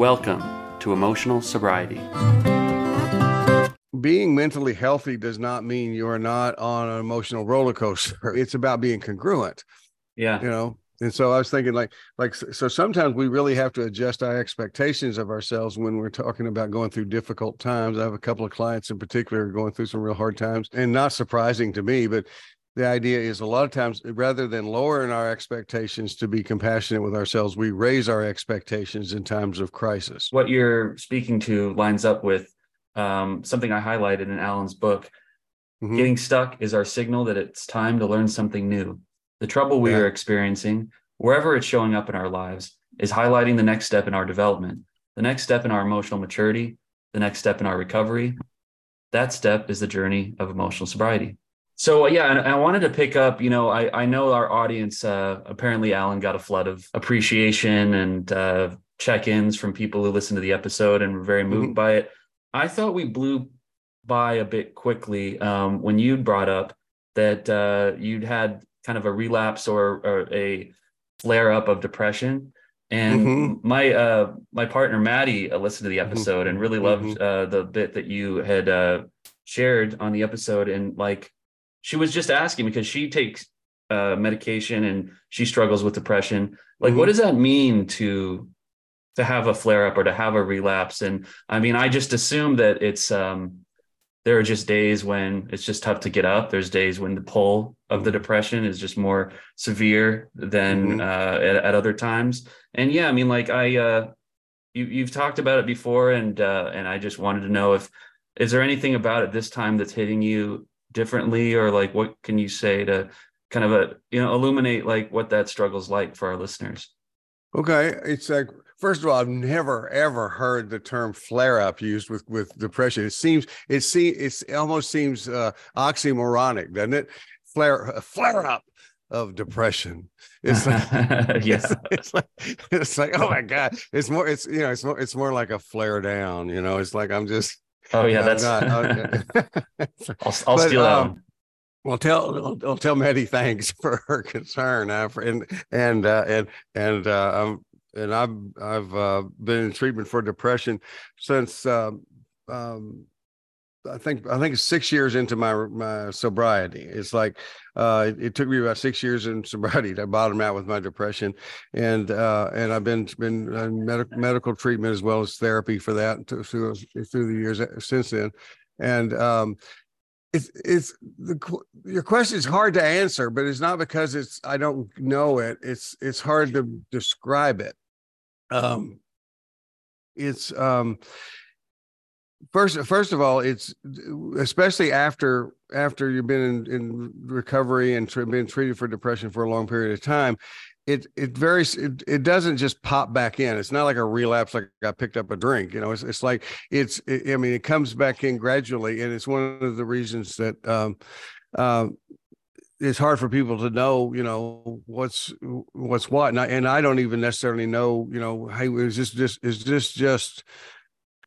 Welcome to Emotional Sobriety. Being mentally healthy does not mean you are not on an emotional roller coaster. It's about being congruent. Yeah. You know, and so I was thinking like like so sometimes we really have to adjust our expectations of ourselves when we're talking about going through difficult times. I have a couple of clients in particular going through some real hard times and not surprising to me, but the idea is a lot of times rather than lowering our expectations to be compassionate with ourselves, we raise our expectations in times of crisis. What you're speaking to lines up with um, something I highlighted in Allen's book. Mm-hmm. Getting stuck is our signal that it's time to learn something new. The trouble we yeah. are experiencing, wherever it's showing up in our lives, is highlighting the next step in our development, the next step in our emotional maturity, the next step in our recovery. That step is the journey of emotional sobriety. So yeah, and I wanted to pick up. You know, I I know our audience. Uh, apparently, Allen got a flood of appreciation and uh, check-ins from people who listened to the episode and were very moved mm-hmm. by it. I thought we blew by a bit quickly um, when you brought up that uh, you'd had kind of a relapse or, or a flare up of depression. And mm-hmm. my uh, my partner Maddie uh, listened to the mm-hmm. episode mm-hmm. and really loved mm-hmm. uh, the bit that you had uh, shared on the episode. And like she was just asking because she takes uh, medication and she struggles with depression. Like, mm-hmm. what does that mean to to have a flare up or to have a relapse? And I mean, I just assume that it's um, there are just days when it's just tough to get up. There's days when the pull of the depression is just more severe than mm-hmm. uh, at, at, other times. And yeah, I mean, like I, uh, you, you've talked about it before, and uh, and I just wanted to know if is there anything about it this time that's hitting you differently or like what can you say to kind of a you know illuminate like what that struggle's like for our listeners okay it's like first of all i've never ever heard the term flare up used with with depression it seems it see it almost seems uh oxymoronic doesn't it flare flare up of depression. It's like, it's, it's, like it's like oh my god, it's more it's you know it's more it's more like a flare down. You know, it's like I'm just Oh yeah, that's. Not, I'll, I'll but, steal that um, one. Well, tell I'll, I'll, tell Maddie thanks for her concern, uh, for, and and uh, and and uh, um, and I've I've uh, been in treatment for depression since um, um, I think I think six years into my my sobriety. It's like uh, it, took me about six years in sobriety to bottom out with my depression, and uh, and I've been been in medical medical treatment as well as therapy for that through through the years since then, and um, it's it's the your question is hard to answer, but it's not because it's I don't know it. It's it's hard to describe it. Um, it's um first first of all it's especially after after you've been in, in recovery and been treated for depression for a long period of time it it very it, it doesn't just pop back in. It's not like a relapse like i picked up a drink you know? It's, it's like it's it, i mean it comes back in gradually and it's one of the reasons that um um it's hard for people to know, you know, what's what's what, and I, and I don't even necessarily know, you know, hey, is this just is this just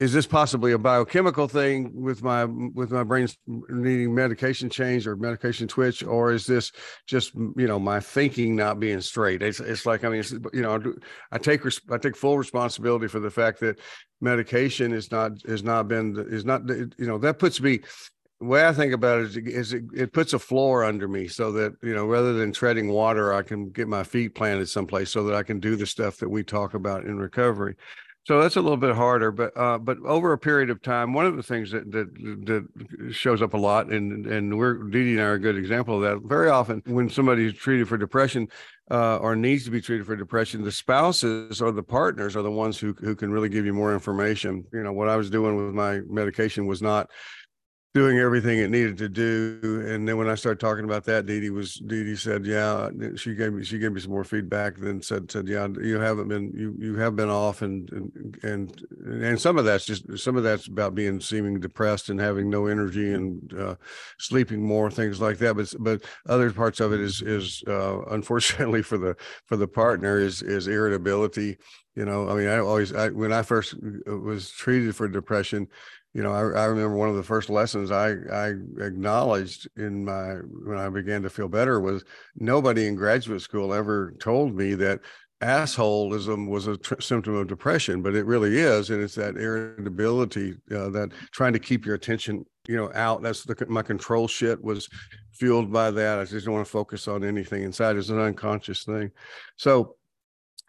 is this possibly a biochemical thing with my with my brain needing medication change or medication twitch or is this just you know my thinking not being straight it's, it's like i mean you know i take i take full responsibility for the fact that medication is not has not been is not you know that puts me the way I think about it is, is it, it, puts a floor under me so that, you know, rather than treading water, I can get my feet planted someplace so that I can do the stuff that we talk about in recovery. So that's a little bit harder, but uh, but over a period of time, one of the things that that that shows up a lot, and and we're Dee and I are a good example of that. Very often, when somebody's treated for depression uh, or needs to be treated for depression, the spouses or the partners are the ones who who can really give you more information. You know, what I was doing with my medication was not doing everything it needed to do. And then when I started talking about that, Dee Dee was Dee Dee said, "Yeah." She gave me she gave me some more feedback. Then said said, "Yeah, you haven't been you you have been off, and and and and some of that's just some of that's about being seeming depressed and having no energy and uh, sleeping more, things like that. But but other parts of it is is uh, unfortunately for the for the partner is is irritability." You know, I mean, I always, I, when I first uh, was treated for depression, you know, I, I, remember one of the first lessons I, I acknowledged in my when I began to feel better was nobody in graduate school ever told me that assholeism was a tr- symptom of depression, but it really is, and it's that irritability, uh, that trying to keep your attention, you know, out. That's the my control shit was fueled by that. I just don't want to focus on anything inside. It's an unconscious thing. So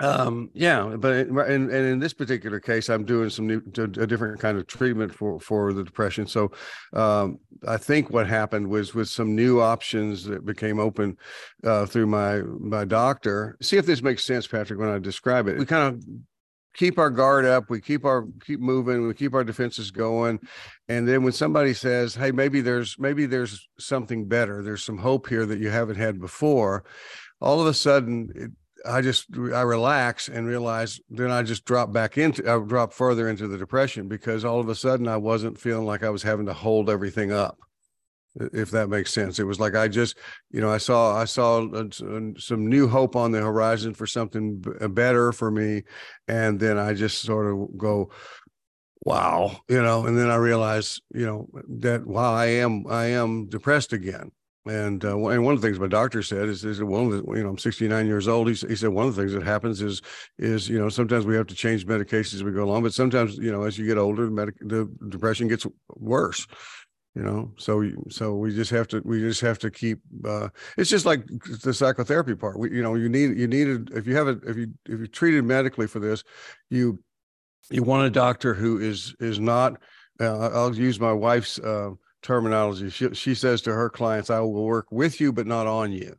um yeah but and, and in this particular case i'm doing some new a different kind of treatment for for the depression. So um i think what happened was with some new options that became open uh through my my doctor. See if this makes sense patrick when i describe it. We kind of keep our guard up we keep our keep moving we keep our defenses going and then when somebody says hey maybe there's maybe there's something better there's some hope here that you haven't had before all of a sudden it, I just I relax and realize then I just drop back into I drop further into the depression because all of a sudden I wasn't feeling like I was having to hold everything up if that makes sense. It was like I just you know I saw I saw uh, uh, some new hope on the horizon for something uh, better for me. And then I just sort of go wow you know and then I realize you know that wow I am I am depressed again and uh, and one of the things my doctor said is, is one of the you know I'm 69 years old. He, he said one of the things that happens is is you know sometimes we have to change medications as we go along, but sometimes you know as you get older, the, medic, the depression gets worse. You know, so so we just have to we just have to keep. Uh, it's just like the psychotherapy part. We you know you need you needed if you have it if you if you treated medically for this, you you want a doctor who is is not. Uh, I'll use my wife's. Uh, terminology. She, she says to her clients, I will work with you, but not on you.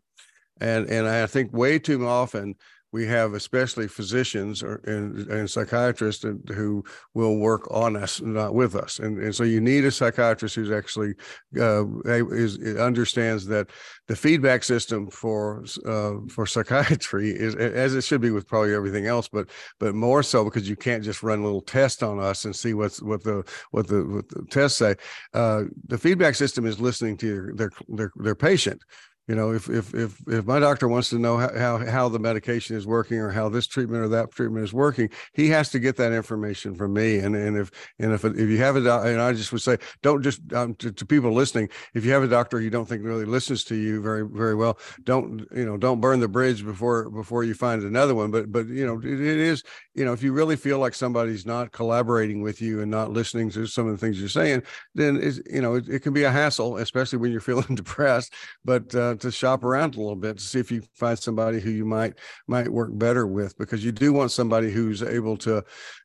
And, and I think way too often we have especially physicians or, and, and psychiatrists who will work on us, not with us. And, and so you need a psychiatrist who's actually uh, is, understands that the feedback system for uh, for psychiatry is as it should be with probably everything else, but but more so because you can't just run a little test on us and see what's what the what the, what the tests say. Uh, the feedback system is listening to their their their patient you know if if if if my doctor wants to know how, how the medication is working or how this treatment or that treatment is working he has to get that information from me. And and if and if if you have a doc, and i just would say don't just um, to, to, people listening if you have a doctor you don't think really listens to you very very well don't you know don't burn the bridge before before you find another one. But but you know it, it is you know if you really feel like somebody's not collaborating with you and not listening to some of the things you're saying then it's you know it, it can be a hassle especially when you're feeling depressed. But uh, to shop around a little bit to see if you find somebody who you might might work better with because you do want somebody who's able to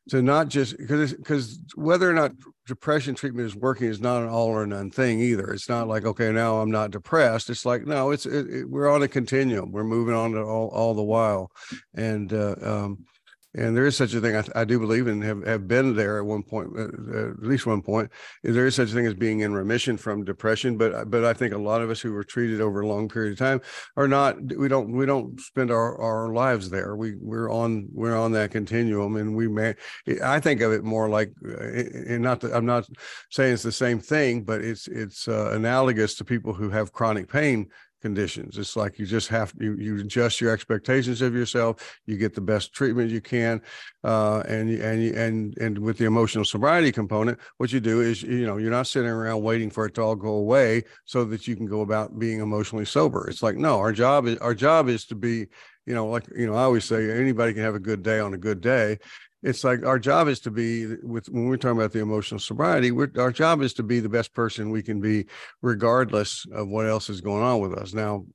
to not just because because whether or not depression treatment is working is not an all or none thing either. It's not like okay now i'm not depressed. It's like no it's it, it, we're on a continuum. We're moving on all, all the while. And uh, um, and there is such a thing I, I, do believe and have, have been there at one point uh, uh, at least one point there is such a thing as being in remission from depression but but i think a lot of us who were treated over a long period of time are not we don't we don't spend our, our lives there. We we're on we're on that continuum and we may i think of it more like uh, and not that i'm not saying it's the same thing but it's it's uh, analogous to people who have chronic pain conditions. It's like you just have you you adjust your expectations of yourself. You get the best treatment you can, uh, and and and and with the emotional sobriety component, what you do is you know you're not sitting around waiting for it to all go away so that you can go about being emotionally sober. It's like no, our job is our job is to be you know like you know I always say anybody can have a good day on a good day it's like our job is to be with when we're talking about the emotional sobriety our job is to be the best person we can be regardless of what else is going on with us. Now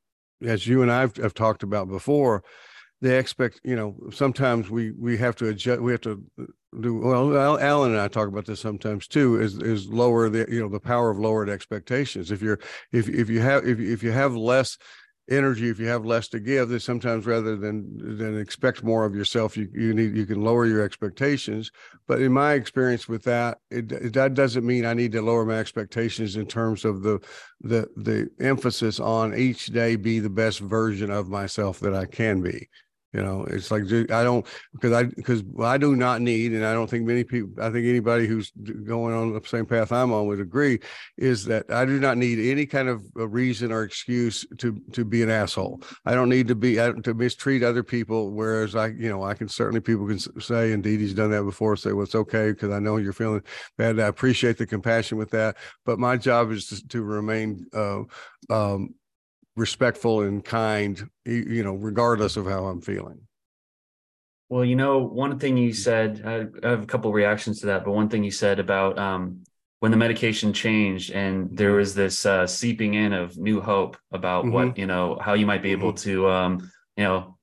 as you and i've have talked about before they expect you know sometimes we we have to adjust we have to do well allen and i talk about this sometimes too is is lower the you know the power of lowered expectations. If you're if if you have if, if you have less energy if you have less to give that sometimes rather than than expect more of yourself you you need you can lower your expectations. But in my experience with that it, it, that doesn't mean i need to lower my expectations in terms of the the the emphasis on each day be the best version of myself that i can be you know, it's like I don't because I because I do not need, and I don't think many people, I think anybody who's going on the same path I'm on would agree, is that I do not need any kind of a reason or excuse to to be an asshole. I don't need to be to mistreat other people. Whereas I, you know, I can certainly people can say, indeed, he's done that before. Say, well, it's okay because I know you're feeling bad. I appreciate the compassion with that, but my job is to, to remain. Uh, um, respectful and kind, you know, regardless of how I'm feeling. Well, you know, one thing you said, I have a couple reactions to that, but one thing you said about um, when the medication changed and there was this uh, seeping in of new hope about mm-hmm. what, you know, how you might be able mm-hmm. to, um, you know,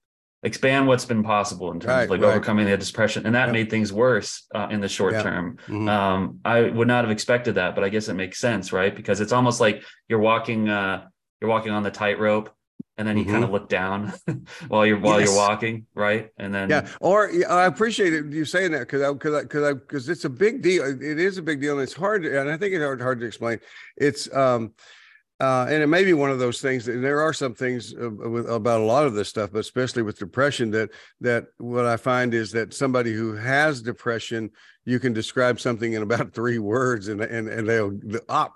expand what's been possible in terms right, of like right. overcoming the depression. And that made things worse uh, in the short term. Mm-hmm. Um, I would not have expected that, but I guess it makes sense, right? Because it's almost like you're walking, uh, you're walking on the tightrope and then you mm-hmm. kind of look down while you're while yes. you're walking, right? And then yeah, or I appreciate it you saying that because I because I because I because it's a big deal. It is a big deal, and it's hard, to, and I think it's hard hard to explain. It's um. Uh, and it may be one of those things. And there are some things uh, with, about a lot of this stuff, but especially with depression, that that what I find is that somebody who has depression, you can describe something in about three words, and and and they'll op,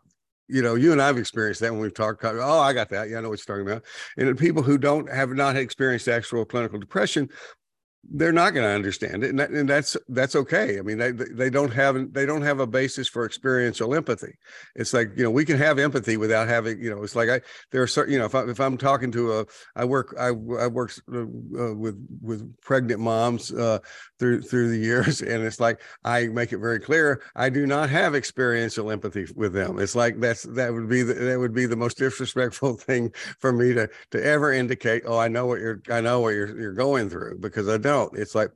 you know, you and I've experienced that when we've talked. Oh, I got that. Yeah, I know what you're talking about. And people who don't have not experienced actual clinical depression they're not going to understand it and, that, and, that's that's okay. I mean they they don't have they don't have a basis for experiential empathy. It's like you know we can have empathy without having you know it's like i there are certain you know if, I, if i'm talking to a i work i, I work uh, uh, with with pregnant moms uh, through through the years and it's like i make it very clear i do not have experiential empathy with them. It's like that's that would be the, that would be the most disrespectful thing for me to to ever indicate oh i know what you're i know what you're you're going through because i don't it's like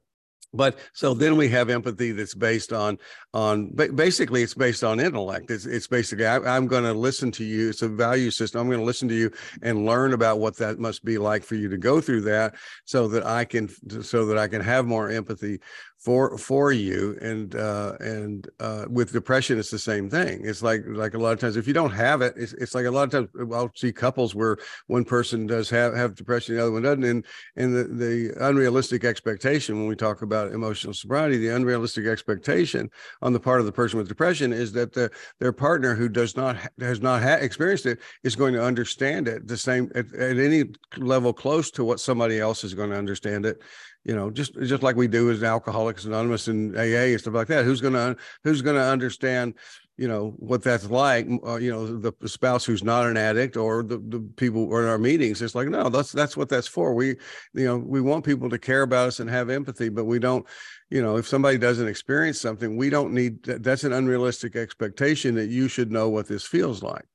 but so then we have empathy that's based on on basically it's based on intellect. It's, it's basically I, am going to listen to you. It's a value system. I'm going to listen to you and learn about what that must be like for you to go through that so that i can so that i can have more empathy for for you and uh and uh with depression it's the same thing. It's like like a lot of times if you don't have it it's, it's like a lot of times i'll see couples where one person does have have depression the other one doesn't and and the, the unrealistic expectation when we talk about emotional sobriety the unrealistic expectation on the part of the person with depression is that the their partner who does not has not ha- experienced it is going to understand it the same at, at any level close to what somebody else is going to understand it you know just just like we do as alcoholics anonymous and aa and stuff like that who's gonna who's gonna understand you know what that's like uh, you know the, the, spouse who's not an addict or the, the people in our meetings. It's like no that's that's what that's for. We you know we want people to care about us and have empathy but we don't you know if somebody doesn't experience something we don't need that's an unrealistic expectation that you should know what this feels like.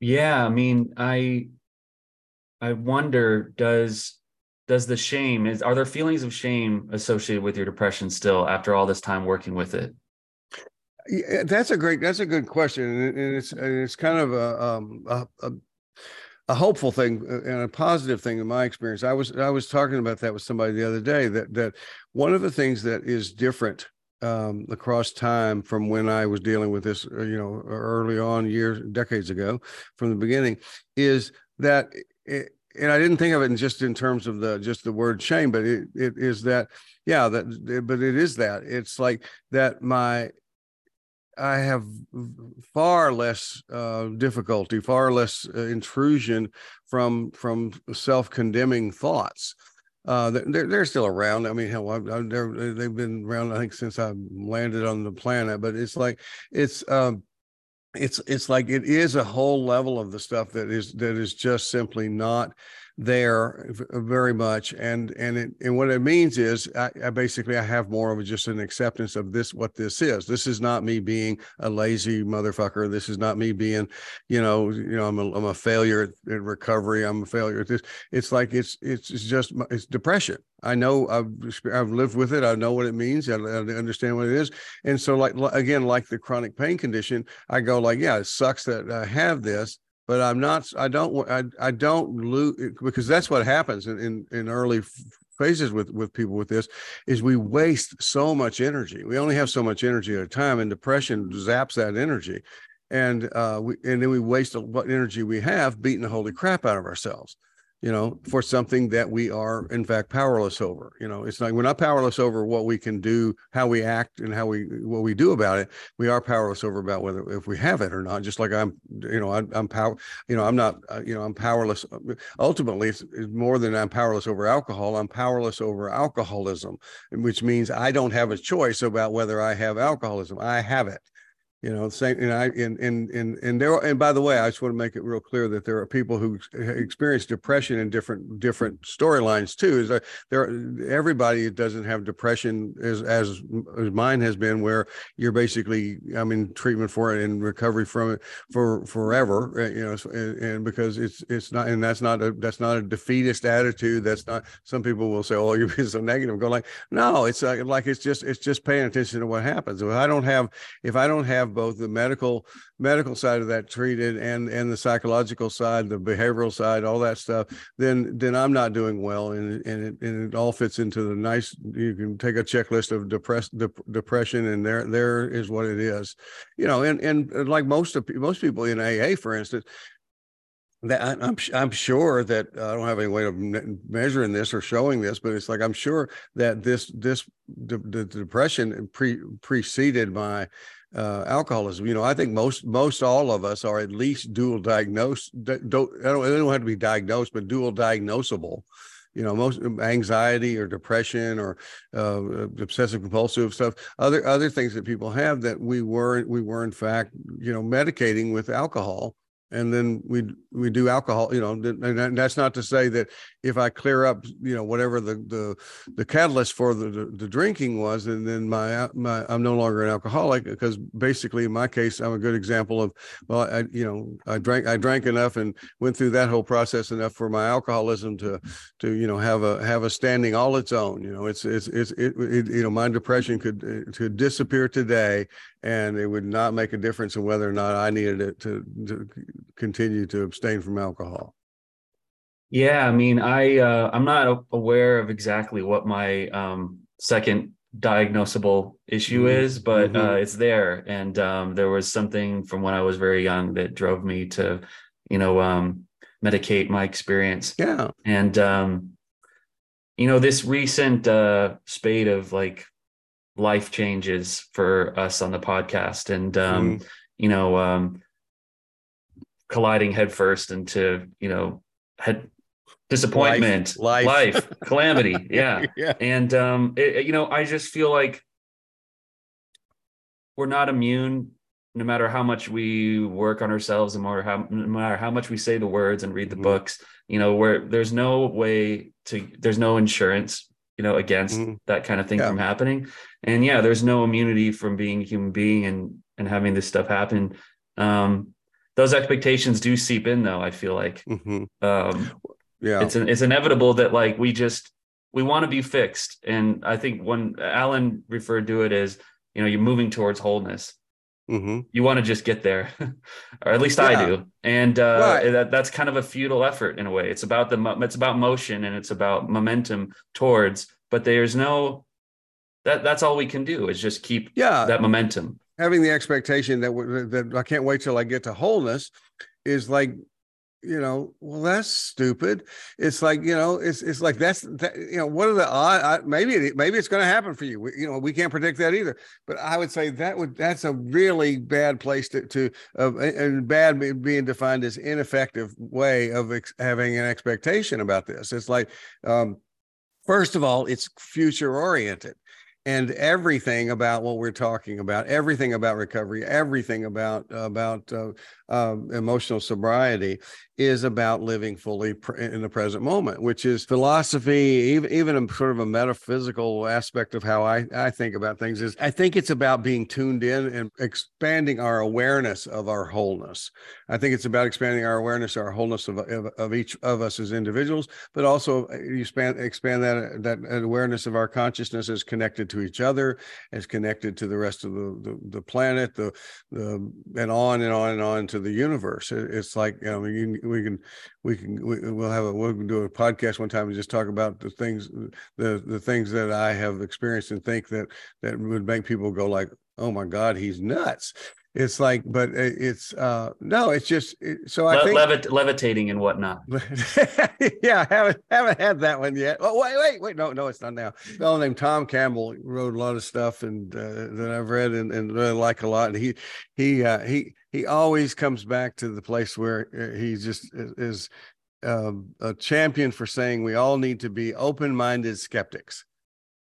Yeah i mean i i wonder does does the shame is are there feelings of shame associated with your depression still after all this time working with it? Yeah, that's a great that's a good question and it's it's kind of a, um, a, a a hopeful thing uh, and a positive thing in my experience. I was i was talking about that with somebody the other day that that one of the things that is different um, across time from when I was dealing with this, uh, you know, early on years, decades ago, from the beginning, is that it, and I didn't think of it in just in terms of the just the word shame, but it, it is that yeah that but it is that it's like that my I have far less uh, difficulty, far less uh, intrusion from from self condemning thoughts. Uh, they're they're still around. I mean, hell, I, I, they've been around. I think since I landed on the planet. But it's like it's um, it's it's like it is a whole level of the stuff that is that is just simply not there very much and and it and what it means is I, I, basically i have more of just an acceptance of this what this is this is not me being a lazy motherfucker this is not me being you know you know i'm a, I'm a failure in recovery i'm a failure at this it's like it's it's, it's just it's depression I know I've I've lived with it. I know what it means. I, I, understand what it is. And so, like again, like the chronic pain condition, I go like, yeah, it sucks that I have this, but I'm not. I don't. I I don't lose because that's what happens in in, in early phases with with people with this is we waste so much energy. We only have so much energy at a time, and depression zaps that energy, and uh, we and then we waste what energy we have beating the holy crap out of ourselves you know, for something that we are in fact powerless over. You know, it's like we're not powerless over what we can do, how we act, and how we what we do about it. We are powerless over about whether if we have it or not. Just like I'm, you know, I, I'm power. You know, I'm not. Uh, you know, I'm powerless. Ultimately, it's, it's more than I'm powerless over alcohol. I'm powerless over alcoholism, which means I don't have a choice about whether I have alcoholism. I have it you know same and i and and and, and there and by the way i just want to make it real clear that there are people who experience depression in different different storylines too is that there everybody doesn't have depression as as as mine has been where you're basically i'm in treatment for it and recovery from it for forever uh, you know and, and because it's it's not and that's not a that's not a defeatist attitude that's not some people will say oh you're being so negative go like no it's like, like it's just it's just paying attention to what happens. If i don't have if i don't have both the medical medical side of that treated and and the psychological side, the behavioral side, all that stuff, then then I'm not doing well, and and it, and it all fits into the nice. You can take a checklist of depressed dep- depression, and there there is what it is, you know. And and like most of most people in AA, for instance, that I'm I'm sure that uh, I don't have any way of measuring this or showing this, but it's like I'm sure that this this the, depression pre, preceded by uh, alcoholism. You know, I think most most all of us are at least dual diagnosed. Don't I don't, they don't have to be diagnosed, but dual diagnosable. You know, most um, anxiety or depression or uh, obsessive compulsive stuff, other other things that people have that we were we were in fact you know medicating with alcohol and then we we do alcohol you know and that's not to say that if i clear up you know whatever the the the catalyst for the the, the drinking was and then my my i'm no longer an alcoholic because basically in my case i'm a good example of well i you know i drank i drank enough and went through that whole process enough for my alcoholism to to you know have a have a standing all its own you know it's it's it's it, it you know my depression could could disappear today and it would not make a difference in whether or not I needed it to, to continue to abstain from alcohol. Yeah, I mean, I uh, I'm not aware of exactly what my um, second diagnosable issue mm-hmm. is, but mm-hmm. uh, it's there, and um, there was something from when I was very young that drove me to, you know, um, medicate my experience. Yeah, and um, you know, this recent uh, spate of like life changes for us on the podcast and um mm. you know um colliding headfirst into you know head disappointment life, life. life calamity yeah. yeah and um it, you know i just feel like we're not immune no matter how much we work on ourselves and more how no matter how much we say the words and read the mm-hmm. books you know where there's no way to there's no insurance you know against mm-hmm. that kind of thing yeah. from happening and yeah there's no immunity from being a human being and and having this stuff happen um those expectations do seep in though i feel like mm-hmm. um yeah it's an, it's inevitable that like we just we want to be fixed and i think when allen referred to it as you know you're moving towards wholeness mm-hmm. you want to just get there or at least yeah. i do and uh right. that, that's kind of a futile effort in a way it's about the it's about motion and it's about momentum towards but there's no that that's all we can do is just keep yeah that momentum having the expectation that that I can't wait till I get to wholeness is like you know well that's stupid. It's like you know it's it's like that's that, you know what are the odds maybe it, maybe it's going to happen for you. We, you know we can't predict that either. But i would say that would that's a really bad place to to uh, and bad being defined as ineffective way of ex- having an expectation about this. It's like um first of all it's future oriented and everything about what we're talking about everything about recovery everything about about uh, uh, emotional sobriety is about living fully in the present moment, which is philosophy, even, even a sort of a metaphysical aspect of how I, I think about things is I think it's about being tuned in and expanding our awareness of our wholeness. I think it's about expanding our awareness, our wholeness of, of, of each of us as individuals, but also uh, you expand, expand that, that awareness of our consciousness as connected to each other, as connected to the rest of the, the, the planet, the, the, and on and on and on to the universe. It's like, you know, you, we can we can we, will have a we'll do a podcast one time and just talk about the things the the things that I have experienced and think that that would make people go like oh my god he's nuts. It's like but it's uh no it's just so i Le- think levit- levitating and whatnot. Yeah haven't haven't had that one yet. Oh wait wait wait no no it's not now. A fellow named tom campbell wrote a lot of stuff and uh, that i've read and, and really like a lot. And he he uh, he he always comes back to the place where uh, he just is, um, a champion for saying we all need to be open-minded skeptics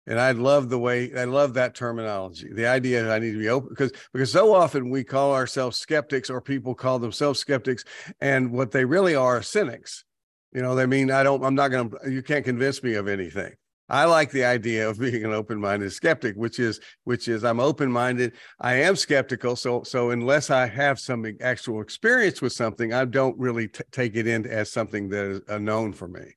and I love the way I love that terminology. The idea that I need to be open because because so often we call ourselves skeptics or people call themselves skeptics, and what they really are, are cynics. You know, they mean I don't. I'm not to. You can't convince me of anything. I like the idea of being an open-minded skeptic, which is which is I'm open-minded. I am skeptical, so so unless I have some actual experience with something, I don't really t- take it in as something that is a known for me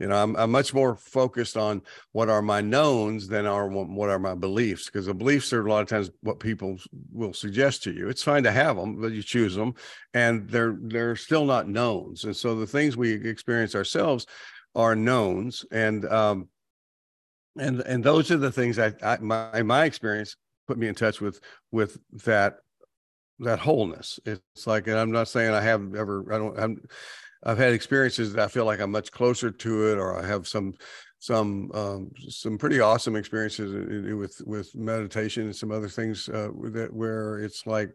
you know I'm, I'm much more focused on what are my knowns than are what are my beliefs because the beliefs are a lot of times what people will suggest to you it's fine to have them but you choose them and they're they're still not knowns and so the things we experience ourselves are knowns and um and and those are the things I, I my my experience put me in touch with with that that wholeness. It's like and i'm not saying i have ever i don't i'm I've had experiences that I feel like I'm much closer to it, or I have some some um, some pretty awesome experiences with with meditation and some other things uh, that where it's like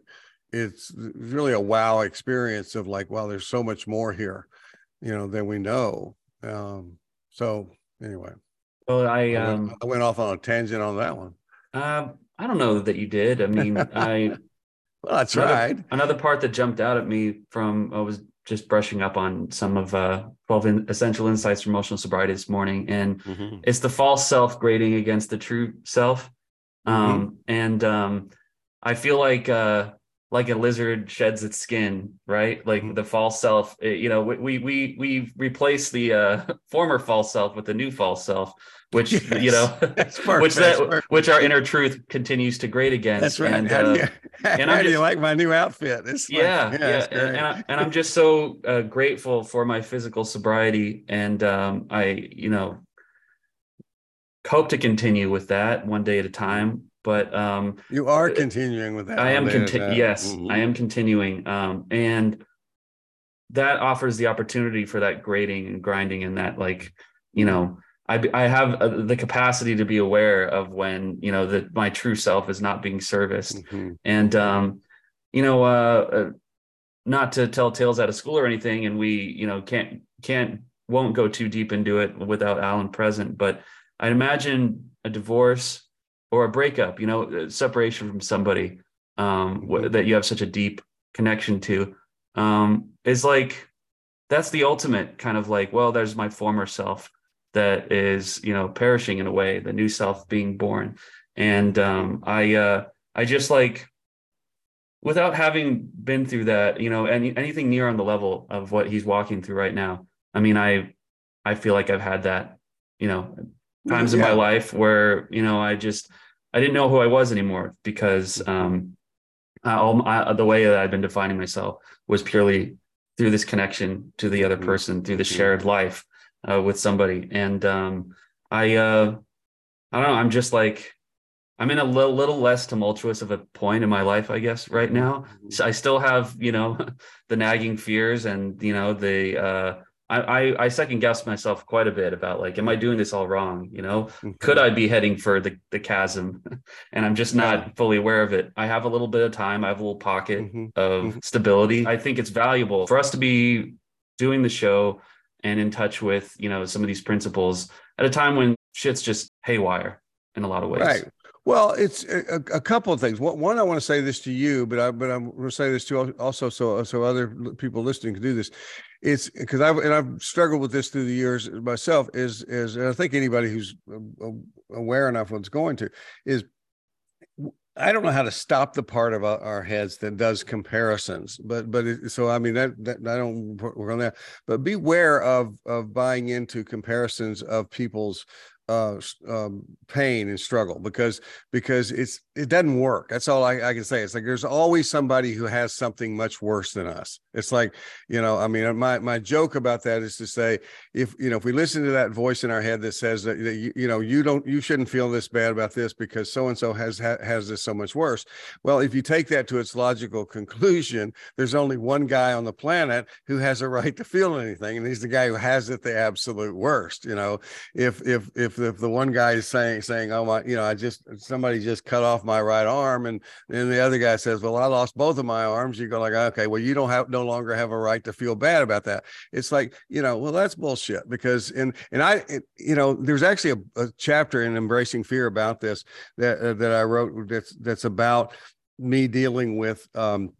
it's really a wow experience of like wow there's so much more here you know than we know. Um, so anyway well i I um went, I went off on a tangent on that one uh, i don't know that you did i mean i well i tried another, another part that jumped out at me from i was just brushing up on some of uh, 12 in- essential insights for emotional sobriety this morning. And mm-hmm. it's the false self grading against the true self. Mm-hmm. Um, and um, I feel like uh, like a lizard sheds its skin, right? Like mm-hmm. the false self, you know, we we we replace the uh, former false self with the new false self, which yes, you know, which that which our inner truth continues to grade against. That's right. And, how do you, uh, and how do just, you like my new outfit? It's yeah, like, yeah, yeah. And, and, I, and I'm just so uh, grateful for my physical sobriety, and um, I, you know, hope to continue with that one day at a time but um you are continuing with that i am conti- yes mm-hmm. i am continuing um and that offers the opportunity for that grading and grinding and that like you know i i have uh, the capacity to be aware of when you know that my true self is not being serviced mm-hmm. and um you know uh, uh not to tell tales out of school or anything and we you know can't can't won't go too deep into it without allen present but i imagine a divorce or a breakup, you know, uh, separation from somebody um, mm-hmm. that you have such a deep connection to, um, is like that's the ultimate kind of like, well, there's my former self that is, you know, perishing in a way, the new self being born, and um, I, uh, I just like without having been through that, you know, any anything near on the level of what he's walking through right now. I mean, I, I feel like I've had that, you know, times yeah. in my life where you know I just I didn't know who I was anymore because um, all I, the way that I'd been defining myself was purely through this connection to the other mm-hmm. person, through the mm-hmm. shared life uh, with somebody, and um, I uh, I don't know. I'm just like I'm in a little, little less tumultuous of a point in my life, I guess, right now. Mm-hmm. So I still have, you know, the nagging fears and, you know, the, uh, I, I, second guess myself quite a bit about like, am I doing this all wrong? You know, mm-hmm. could I be heading for the, the chasm and I'm just not yeah. fully aware of it. I have a little bit of time. I have a little pocket mm-hmm. of mm-hmm. stability. I think it's valuable for us to be doing the show and in touch with, you know, some of these principles at a time when shit's just haywire in a lot of ways. Right. Well, it's a, a, couple of things. One, I want to say this to you, but I but I'm going to say this to also so so other people listening can do this it's because I've and I've struggled with this through the years myself. Is is and I think anybody who's aware enough what's going to is I don't know how to stop the part of our heads that does comparisons, but but so I mean that, that I don't work on that. But beware of of buying into comparisons of people's uh, um, pain and struggle because because it's it doesn't work. That's all I, I, can say. It's like there's always somebody who has something much worse than us. It's like you know, I mean, my my joke about that is to say if you know if we listen to that voice in our head that says that, that you, you know you don't you shouldn't feel this bad about this because so and so has has this so much worse. Well, if you take that to its logical conclusion, there's only one guy on the planet who has a right to feel anything, and he's the guy who has it the absolute worst. You know, if if if the, the one guy is saying saying oh my you know i just somebody just cut off my right arm and then the other guy says well i lost both of my arms. You go like okay well you don't have no longer have a right to feel bad about that. It's like you know well that's bullshit because and and i it, you know there's actually a, a, chapter in embracing fear about this that uh, that i wrote that's that's about me dealing with um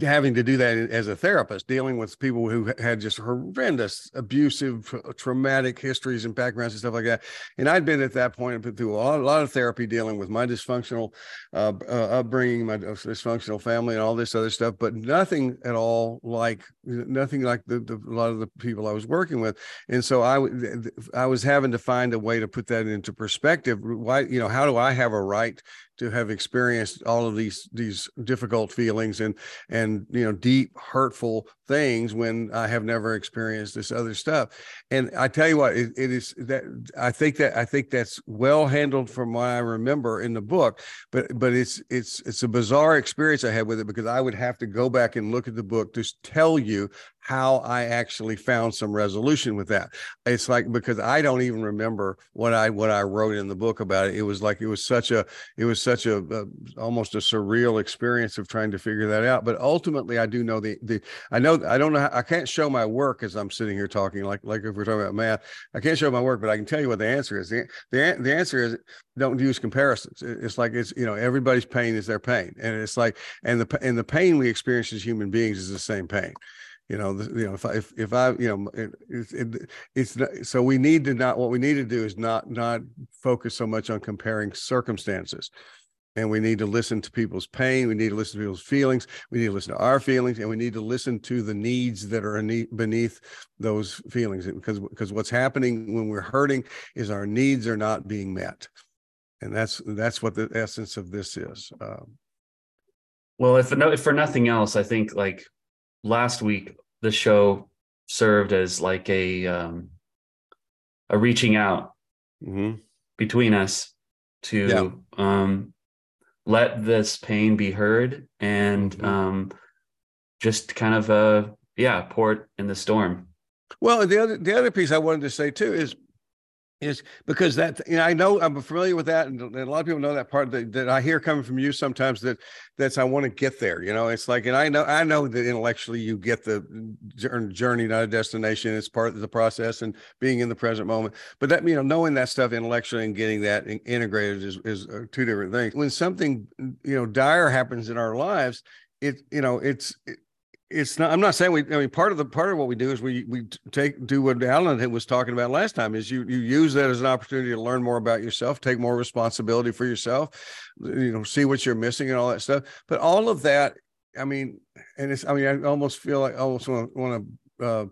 having to do that as a therapist, dealing with people who had just horrendous, abusive, traumatic histories and backgrounds and stuff like that. And I'd been at that point through a lot, a lot of therapy dealing with my dysfunctional uh, uh, upbringing, my dysfunctional family, and all this other stuff, but nothing at all like nothing like the, the, a lot of the people I was working with. And so I, I was having to find a way to put that into perspective. Why, you know, how do I have a right to have experienced all of these these difficult feelings and and you know deep hurtful things when I have never experienced this other stuff. And I tell you what, it, it is that I think that I think that's well handled from what I remember in the book. But but it's it's it's a bizarre experience I had with it because I would have to go back and look at the book to tell you how I actually found some resolution with that. It's like because I don't even remember what I what I wrote in the book about it. It was like it was such a it was such a, a almost a surreal experience of trying to figure that out. But ultimately, I do know the the I know I don't know how, I can't show my work as I'm sitting here talking like like if we're talking about math. I can't show my work, but I can tell you what the answer is. The the, the answer is don't use comparisons. It's like it's you know everybody's pain is their pain, and it's like and the and the pain we experience as human beings is the same pain you know the, you know if I, if, if I you know it, it, it's not, so we need to not what we need to do is not not focus so much on comparing circumstances. And we need to listen to people's pain we need to listen to people's feelings we need to listen to our feelings and we need to listen to the needs that are beneath those feelings because because what's happening when we're hurting is our needs are not being met. And that's that's what the essence of this is um, well if, if for nothing else i think like last week the show served as like a um, a reaching out mm-hmm. between us to yeah. um, let this pain be heard and mm-hmm. um, just kind of uh yeah port in the storm well the other the other piece i wanted to say too is is because that you know I know I'm familiar with that, and, a lot of people know that part that, that I hear coming from you sometimes. That that's I want to get there. You know, it's like, and I know I know that intellectually you get the journey, not a destination. It's part of the process and being in the present moment. But that you know, knowing that stuff intellectually and getting that integrated is is uh, two different things. When something you know dire happens in our lives, it you know it's it, it's not i'm not saying we i mean part of the part of what we do is we we take do what allen was talking about last time is you you use that as an opportunity to learn more about yourself take more responsibility for yourself you know see what you're missing and all that stuff. But all of that i mean and it's i mean i almost feel like i almost want to want to uh,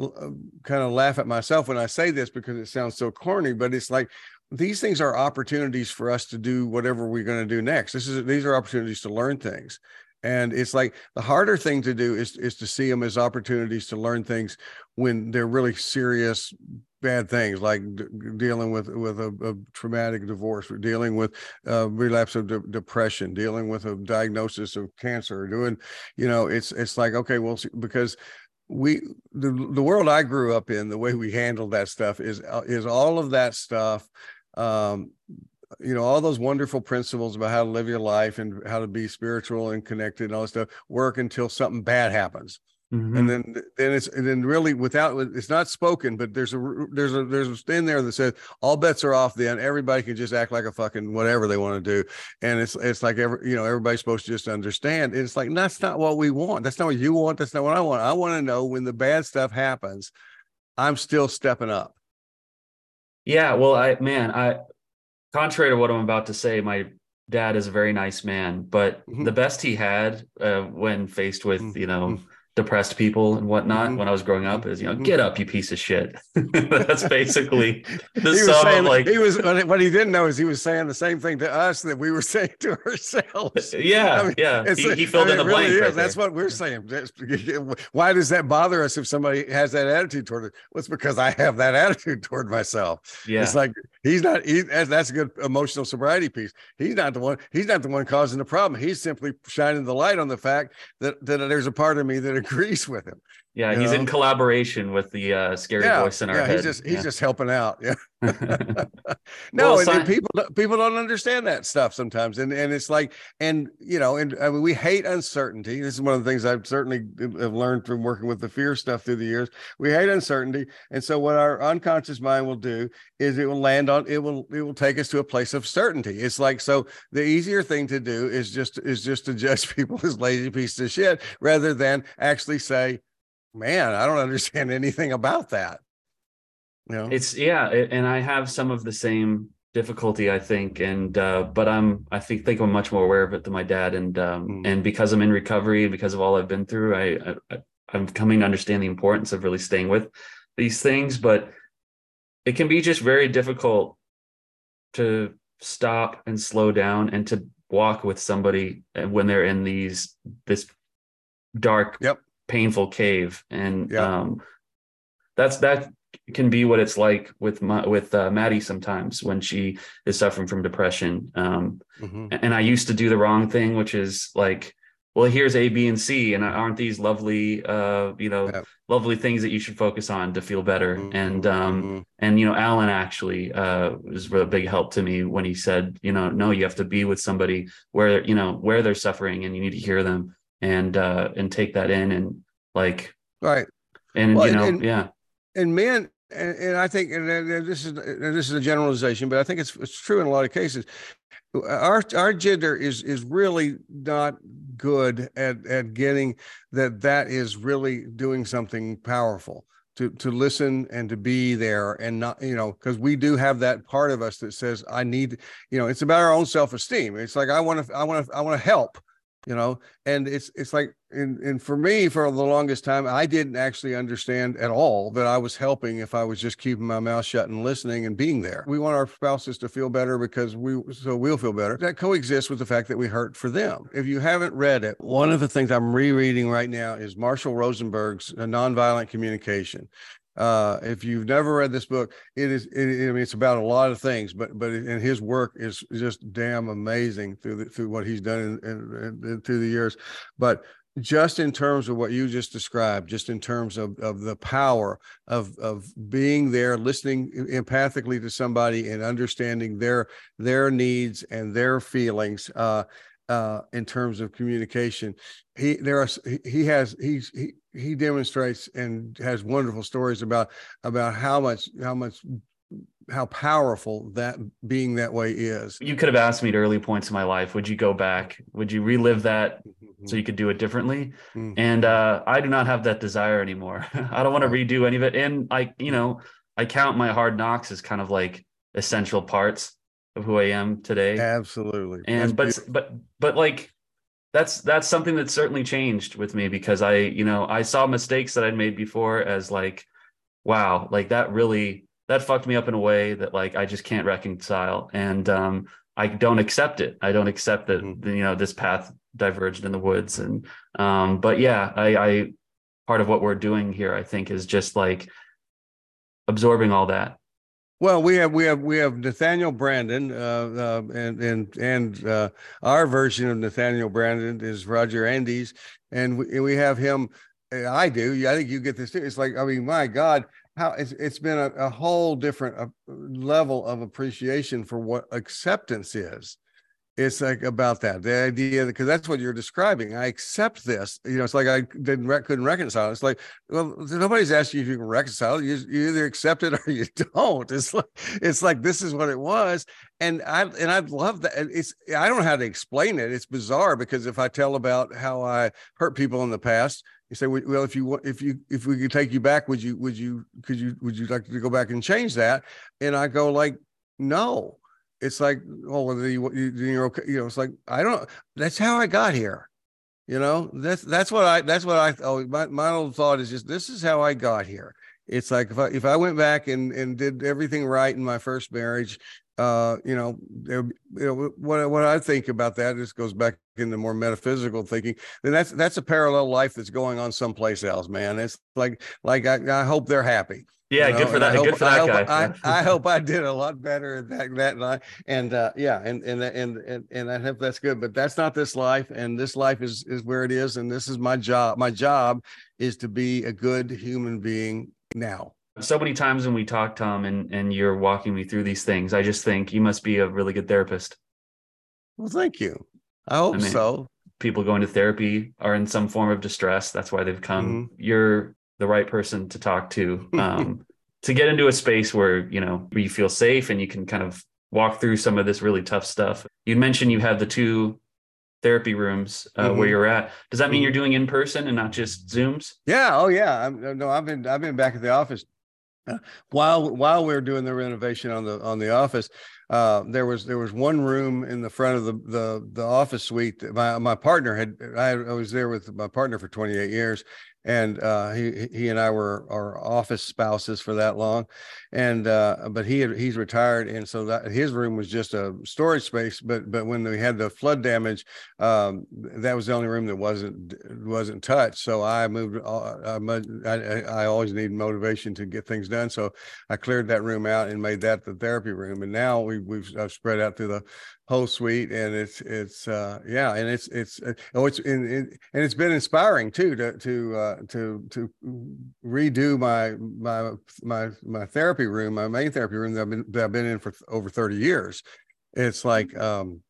uh, kind of laugh at myself when i say this because it sounds so corny but it's like these things are opportunities for us to do whatever we're going to do next. This is these are opportunities to learn things and it's like the harder thing to do is is to see them as opportunities to learn things when they're really serious bad things like d- dealing with with a, a, traumatic divorce or dealing with uh, relapse of de- depression dealing with a diagnosis of cancer doing you know it's it's like okay well because we the, the world i grew up in the way we handle that stuff is uh, is all of that stuff um, you know all those wonderful principles about how to live your life and how to be spiritual and connected and all that stuff work until something bad happens. Mm-hmm. and then then it's and then really without it's not spoken but there's a there's a there's a thing there that says all bets are off then. Everybody can just act like a fucking whatever they want to do. And it's it's like every you know everybody's supposed to just understand. It's like that's not what we want. That's not what you want. That's not what i want. I want to know when the bad stuff happens i'm still stepping up. Yeah well i man i contrary to what I'm about to say, my dad is a very nice man, but mm-hmm. the best he had uh, when faced with, mm-hmm. you know, mm-hmm depressed people and whatnot mm-hmm. when I was growing up is, you know, mm-hmm. get up, you piece of shit. That's basically the sum saying, of like he was what he didn't know is he was saying the same thing to us that we were saying to ourselves. Yeah, I mean, yeah. He, he, filled I mean, in the really blank. Right That's what we're saying. Why does that bother us if somebody has that attitude toward it? Well, it's because I have that attitude toward myself. Yeah. It's like he's not he, that's a good emotional sobriety piece. He's not the one, he's not the one causing the problem. He's simply shining the light on the fact that that there's a part of me that agrees with him. Yeah, he's know? in collaboration with the uh, scary yeah, voice in our yeah, head. He's just he's just helping out. Yeah. no, well, and, and, people people don't understand that stuff sometimes, and and it's like, and you know, and I mean, we hate uncertainty. This is one of the things I've certainly have learned from working with the fear stuff through the years. We hate uncertainty, and so what our unconscious mind will do is it will land on it will it will take us to a place of certainty. It's like so the easier thing to do is just is just to judge people as lazy pieces of shit rather than actually say man, I don't understand anything about that. You know? It's yeah, and I have some of the same difficulty, I think, and uh, but I'm I think think I'm much more aware of it than my dad, and um, mm. and because I'm in recovery and because of all I've been through, I, I I'm coming to understand the importance of really staying with these things, but it can be just very difficult to stop and slow down and to walk with somebody when they're in these this dark yep painful cave and yeah. um that's that can be what it's like with my with uh, Maddie sometimes when she is suffering from depression um mm-hmm. and I used to do the wrong thing which is like well here's a b and c and aren't these lovely uh you know yeah. lovely things that you should focus on to feel better mm-hmm. and um mm-hmm. and you know allen actually uh was a big help to me when he said you know no you have to be with somebody where you know where they're suffering and you need to hear them and uh and take that in and like right and well, you know and, yeah and men and, and I think and this is this is a generalization, but I think it's it's true in a lot of cases. Our our gender is is really not good at at getting that that is really doing something powerful to to listen and to be there and not you know because we do have that part of us that says I need you know it's about our own self esteem. It's like I want to I want to I want to help you know? And it's it's like and, and for me for the longest time i didn't actually understand at all that i was helping if i was just keeping my mouth shut and listening and being there. We want our spouses to feel better because we so we'll feel better. That coexists with the fact that we hurt for them. If you haven't read it one of the things i'm rereading right now is marshall rosenberg's uh, nonviolent communication uh, if you've never read this book, it is. It, I mean, it's about a lot of things, but but and his work is just damn amazing through the, through what he's done in, in, in, through the years. But just in terms of what you just described, just in terms of of the power of of being there, listening empathically to somebody and understanding their their needs and their feelings. Uh, uh, in terms of communication. He there are he has he's he he demonstrates and has wonderful stories about about how much how much how powerful that being that way is. You could have asked me at early points in my life, would you go back? Would you relive that mm-hmm. so you could do it differently? Mm-hmm. And uh, I do not have that desire anymore. I don't want to redo any of it. And I, you know, I count my hard knocks as kind of like essential parts of who I am today. Absolutely. And that's but but but like that's that's something that certainly changed with me because I, you know, I saw mistakes that I'd made before as like, wow, like that really that fucked me up in a way that like I just can't reconcile. And um I don't accept it. I don't accept that mm-hmm. you know this path diverged in the woods. And um, but yeah, I, I part of what we're doing here, I think, is just like absorbing all that well, we have we have we have Nathaniel Branden, uh, uh, and and and uh, our version of Nathaniel Branden is Roger Andes, and we, we have him. Uh, I do. I think you get this too. It's like I mean, my God, how it's it's been a, a whole different uh, level of appreciation for what acceptance is it's like about that the idea because that's what you're describing i accept this you know it's like i didn't couldn't reconcile it's like well nobody's asking you if you can reconcile you, you either accept it or you don't it's like it's like this is what it was and i and i love that it's i don't know how to explain it it's bizarre because if i tell about how i hurt people in the past you say well if you if you if we could take you back would you would you could you would you like to go back and change that? And i go like no it's like, oh, you, you're okay. You know, it's like I don't. That's how I got here. You know, that's that's what I that's what I. Oh, my my old thought is just this is how I got here. It's like if I if I went back and and did everything right in my first marriage, uh, you know, you know, what what I think about that just goes back into more metaphysical thinking. Then that's that's a parallel life that's going on someplace else, man. It's like like I, I hope they're happy. Yeah, you know? good for that. Hope, good for that I guy. Hope, I, I, hope I did a lot better at that. That and I, and uh, yeah, and and and and and I hope that's good. But that's not this life, and this life is is where it is, and this is my job. My job is to be a good human being now so many times when we talk thom and and you're walking me through these things i just think you must be a really good therapist well thank you i hope I mean, so people going to therapy are in some form of distress that's why they've come mm-hmm. you're the right person to talk to um, to get into a space where you know where you feel safe and you can kind of walk through some of this really tough stuff you mentioned you have the two therapy rooms uh, mm-hmm. where you're at. Does that mean mm-hmm. you're doing in person and not just Zooms? Yeah. Oh, yeah. I'm, no, I've been I've been back at the office while while we were doing the renovation on the on the office, uh, there was there was one room in the front of the the, the office suite. that my my partner had I, I was there with my partner for 28 years, and uh, he he and I were our office spouses for that long, and uh, but he had, he's retired, and so that his room was just a storage space. But but when we had the flood damage, um, that was the only room that wasn't wasn't touched. So I moved. Uh, I, I always need motivation to get things done, so I cleared that room out and made that the therapy room. And now we we've I've spread out through the whole suite and it's it's uh yeah and it's it's uh, oh it's in, in, and it's been inspiring too to to uh to to redo my my my my therapy room my main therapy room that I've been that I've been in for over 30 years. It's like um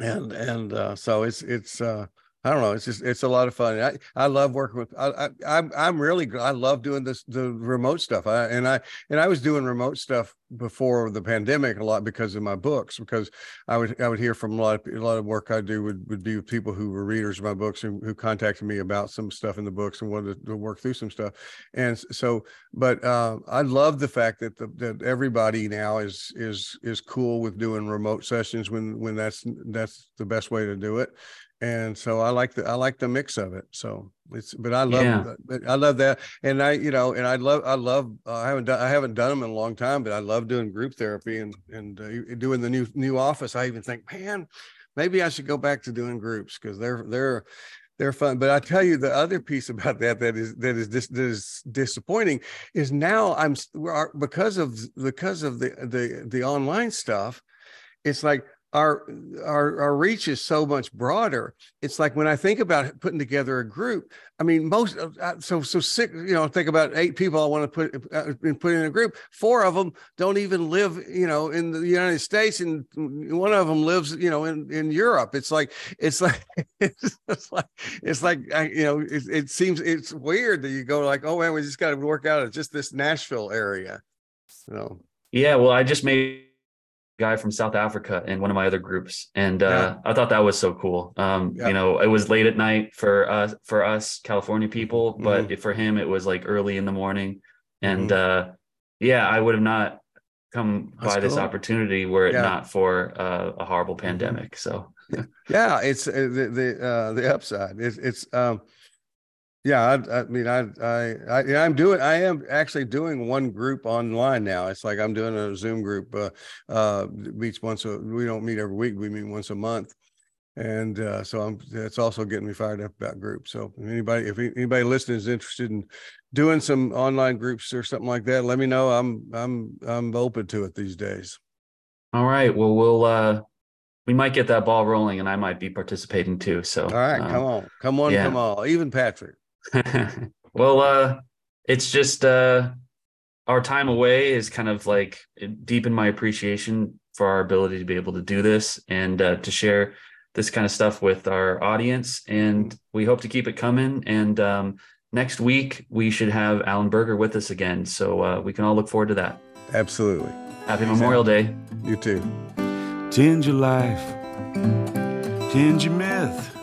and and uh so it's it's uh I don't know. It's just it's a lot of fun. I I love working with. I, I I'm I'm really I love doing this the remote stuff. I and I and I was doing remote stuff before the pandemic a lot because of my books because I would I would hear from a lot of a lot of work I do would would be with people who were readers of my books and who contacted me about some stuff in the books and wanted to, work through some stuff. And so, but uh, I love the fact that the, that everybody now is is is cool with doing remote sessions when when that's that's the best way to do it and so I like the I like the mix of it. So it's but I love yeah. I love that, and I you know and I love I love uh, I haven't done I haven't done them in a long time, but I love doing group therapy and and uh, doing the new new office. I even think, man, maybe I should go back to doing groups because they're they're they're fun. But I tell you, the other piece about that that is that is dis, that is disappointing is now I'm because of because of the the the online stuff. It's like our our our reach is so much broader. It's like when i think about putting together a group i mean most uh, so so sick you know think about eight people i want to put uh, put in a group. Four of them don't even live you know in the united states and one of them lives you know in in europe. It's like it's like it's like it's like you know it, it seems it's weird that you go like oh man we just got to work out of just this nashville area so yeah well i just made guy from South Africa in one of my other groups, and uh, yeah. I thought that was so cool. Um, yeah. You know, it was late at night for us for us California people, but mm-hmm. for him it was like early in the morning, and mm-hmm. uh, yeah, I would have not come That's by cool. this opportunity were it yeah. not for uh, a horrible mm-hmm. pandemic. So yeah, it's uh, the the uh, the upside. It's it's um, yeah, I, I, mean, I, I, I, am doing, I am actually doing one group online now. It's like I'm doing a Zoom group. Uh, uh, meets once a. We don't meet every week. We meet once a month, and uh, so I'm. It's also getting me fired up about groups. So if anybody, if anybody listening is interested in doing some online groups or something like that, let me know. I'm, I'm, I'm open to it these days. All right. Well, we'll. uh we might get that ball rolling and I might be participating too. So all right, um, come on, come on, yeah. come on. Even Patrick. well, uh, it's just uh, our time away is kind of like deepen my appreciation for our ability to be able to do this and uh, to share this kind of stuff with our audience. And we hope to keep it coming. And um, next week, we should have Allen Berger with us again. So uh, we can all look forward to that. Absolutely. Happy Memorial Day. You too. Tend your life, tend your myth.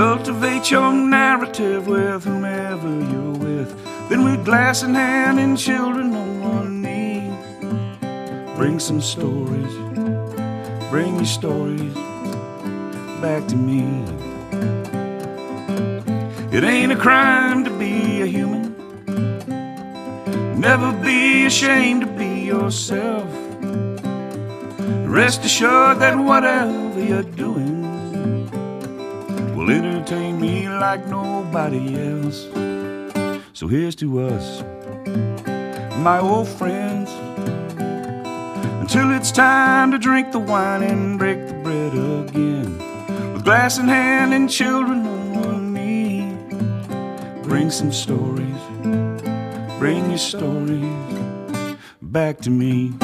Cultivate your narrative with whomever you're with. Then with glass in hand and children on one knee. Bring some stories, bring your stories back to me. It ain't a crime to be a human. Never be ashamed to be yourself. Rest assured that whatever you're doing like nobody else. So here's to us, my old friends, until it's time to drink the wine and break the bread again. With glass in hand and children on one knee, bring some stories, bring your stories back to me.